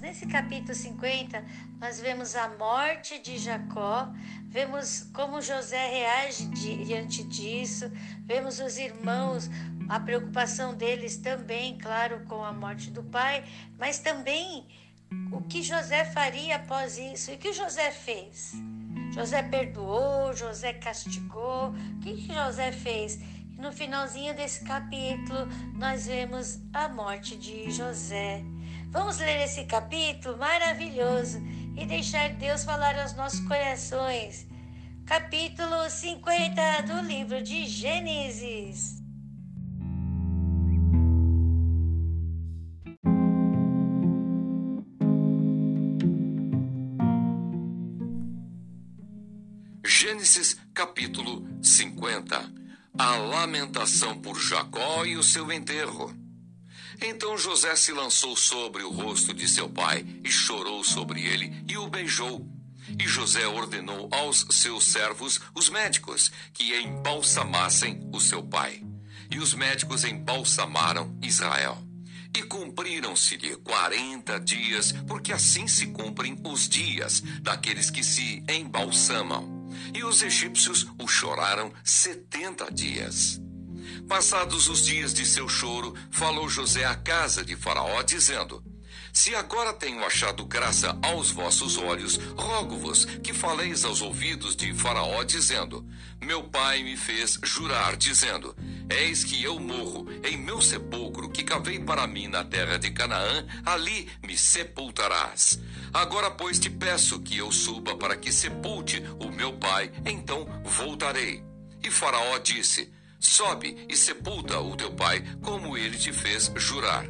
Nesse capítulo 50, nós vemos a morte de Jacó, vemos como José reage diante disso, vemos os irmãos, a preocupação deles também, claro, com a morte do pai, mas também o que José faria após isso e o que José fez. José perdoou, José castigou, o que, José fez? No finalzinho desse capítulo, nós vemos a morte de José. Vamos ler esse capítulo maravilhoso e deixar Deus falar aos nossos corações. Capítulo 50 do livro de Gênesis. Gênesis capítulo 50 A lamentação por Jacó e o seu enterro. Então José se lançou sobre o rosto de seu pai e chorou sobre ele e o beijou. E José ordenou aos seus servos, os médicos, que embalsamassem o seu pai. E os médicos embalsamaram Israel. E cumpriram-se-lhe quarenta dias, porque assim se cumprem os dias daqueles que se embalsamam. E os egípcios o choraram setenta dias. Passados os dias de seu choro, falou José à casa de Faraó, dizendo: Se agora tenho achado graça aos vossos olhos, rogo-vos que faleis aos ouvidos de Faraó, dizendo: Meu pai me fez jurar, dizendo: Eis que eu morro em meu sepulcro que cavei para mim na terra de Canaã, ali me sepultarás. Agora, pois, te peço que eu suba para que sepulte o meu pai, então voltarei. E Faraó disse: Sobe e sepulta o teu pai, como ele te fez jurar.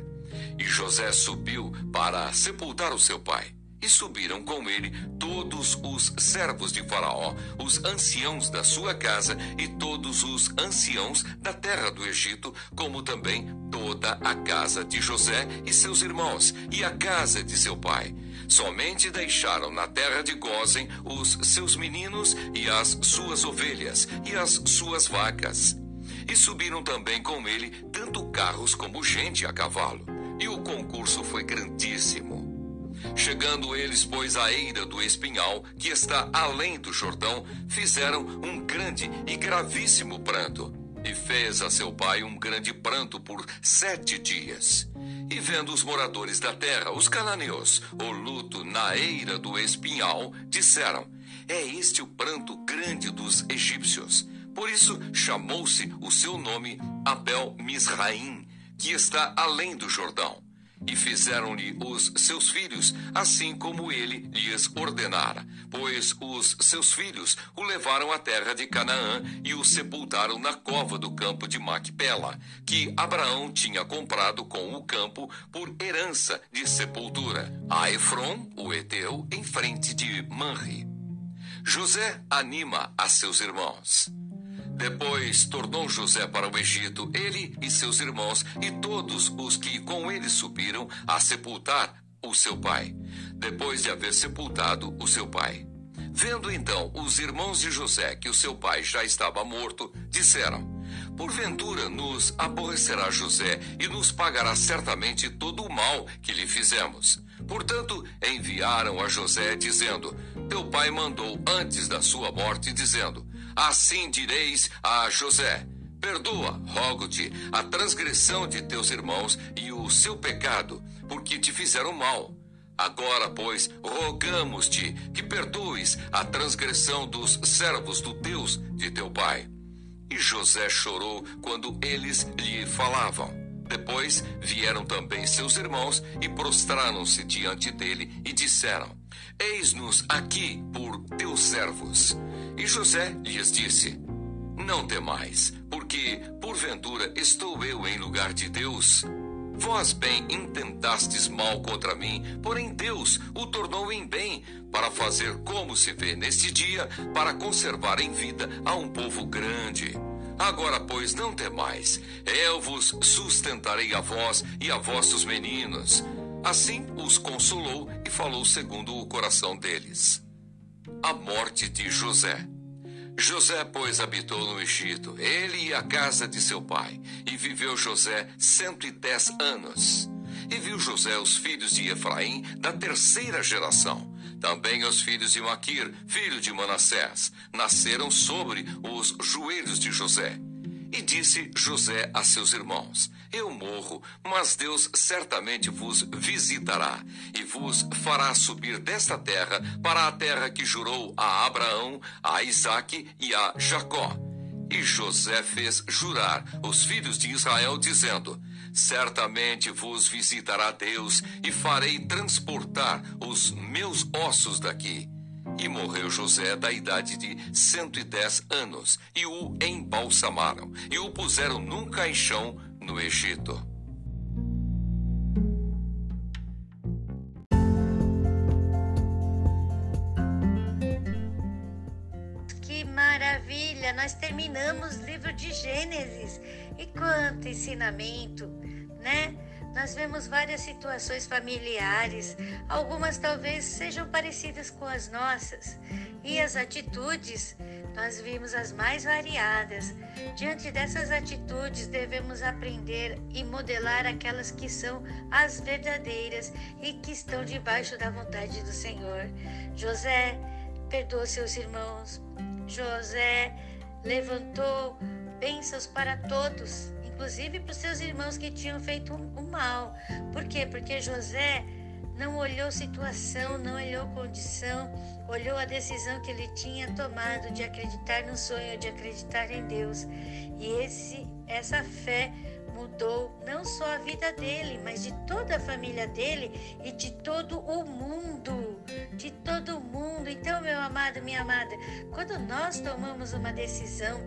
E José subiu para sepultar o seu pai. E subiram com ele todos os servos de Faraó, os anciãos da sua casa e todos os anciãos da terra do Egito, como também toda a casa de José e seus irmãos, e a casa de seu pai. Somente deixaram na terra de Gozen os seus meninos e as suas ovelhas e as suas vacas. E subiram também com ele tanto carros como gente a cavalo. E o concurso foi grandíssimo. Chegando eles, pois, à eira do espinhal, que está além do Jordão, fizeram um grande e gravíssimo pranto. E fez a seu pai um grande pranto por sete dias. E vendo os moradores da terra, os cananeus, o luto na eira do espinhal, disseram: É este o pranto grande dos egípcios. Por isso chamou-se o seu nome Abel Misraim, que está além do Jordão. E fizeram-lhe os seus filhos, assim como ele lhes ordenara. Pois os seus filhos o levaram à terra de Canaã e o sepultaram na cova do campo de Macpela, que Abraão tinha comprado com o campo por herança de sepultura, a Efron, o Eteu, em frente de Manri. José anima a seus irmãos. Depois tornou José para o Egito, ele e seus irmãos, e todos os que com ele subiram a sepultar o seu pai, depois de haver sepultado o seu pai. Vendo então os irmãos de José que o seu pai já estava morto, disseram: Porventura nos aborrecerá José e nos pagará certamente todo o mal que lhe fizemos. Portanto, enviaram a José, dizendo: Teu pai mandou antes da sua morte, dizendo: Assim direis a José: Perdoa, rogo-te, a transgressão de teus irmãos e o seu pecado, porque te fizeram mal. Agora, pois, rogamos-te que perdoes a transgressão dos servos do Deus de teu pai. E José chorou quando eles lhe falavam. Depois vieram também seus irmãos e prostraram-se diante dele e disseram: Eis-nos aqui por teus servos. E José lhes disse: Não temais, porque porventura estou eu em lugar de Deus. Vós bem intentastes mal contra mim, porém Deus o tornou em bem, para fazer como se vê neste dia, para conservar em vida a um povo grande. Agora, pois, não temais, eu vos sustentarei a vós e a vossos meninos. Assim os consolou e falou segundo o coração deles. A morte de José. José, pois, habitou no Egito, ele e a casa de seu pai, e viveu José cento e dez anos. E viu José os filhos de Efraim da terceira geração. Também os filhos de Maquir, filho de Manassés, nasceram sobre os joelhos de José. E disse José a seus irmãos: Eu morro, mas Deus certamente vos visitará e vos fará subir desta terra para a terra que jurou a Abraão, a Isaque e a Jacó. E José fez jurar os filhos de Israel, dizendo: Certamente vos visitará Deus e farei transportar os meus ossos daqui. E morreu José da idade de cento e dez anos, e o embalsamaram, e o puseram num caixão no Egito. Que maravilha! Nós terminamos o livro de Gênesis. E quanto ensinamento, né? Nós vemos várias situações familiares, algumas talvez sejam parecidas com as nossas, e as atitudes, nós vimos as mais variadas. Diante dessas atitudes, devemos aprender e modelar aquelas que são as verdadeiras e que estão debaixo da vontade do Senhor. José perdoou seus irmãos. José levantou bênçãos para todos inclusive para os seus irmãos que tinham feito o mal. Por quê? Porque José não olhou situação, não olhou condição, olhou a decisão que ele tinha tomado de acreditar no sonho, de acreditar em Deus. E esse, essa fé mudou não só a vida dele, mas de toda a família dele e de todo o mundo, de todo o mundo. Então, meu amado, minha amada, quando nós tomamos uma decisão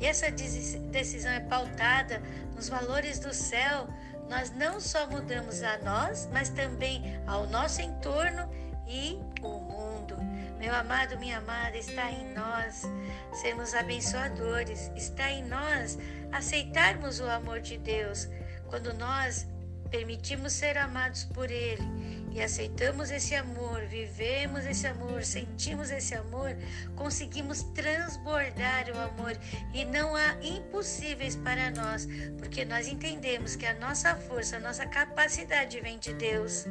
e essa decisão é pautada nos valores do céu, nós não só mudamos a nós, mas também ao nosso entorno e o mundo. Meu amado, minha amada, está em nós sermos abençoadores, está em nós aceitarmos o amor de Deus. Quando nós permitimos ser amados por Ele e aceitamos esse amor, vivemos esse amor, sentimos esse amor, conseguimos transbordar o amor e não há impossíveis para nós, porque nós entendemos que a nossa força, a nossa capacidade vem de Deus.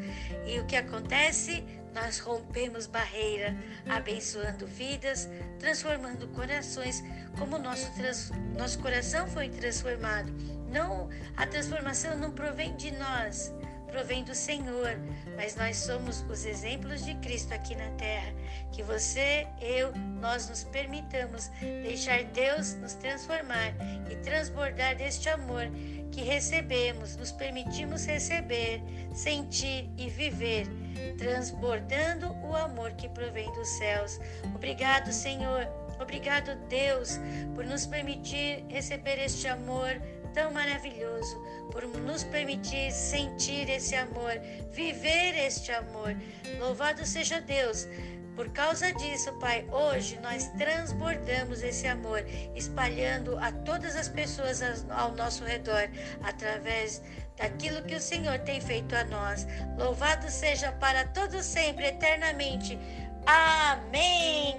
E o que acontece? Nós rompemos barreira, abençoando vidas, transformando corações, como nosso, trans, nosso coração foi transformado. Não, a transformação não provém de nós, provém do Senhor, mas nós somos os exemplos de Cristo aqui na terra. Que você, eu, nós nos permitamos deixar Deus nos transformar e transbordar deste amor que recebemos, nos permitimos receber, sentir e viver, transbordando o amor que provém dos céus. Obrigado, Senhor. Obrigado, Deus, por nos permitir receber este amor tão maravilhoso, por nos permitir sentir esse amor, viver este amor. Louvado seja Deus. Por causa disso, Pai, hoje nós transbordamos esse amor, espalhando a todas as pessoas ao nosso redor, através daquilo que o Senhor tem feito a nós. Louvado seja para todos sempre, eternamente. Amém.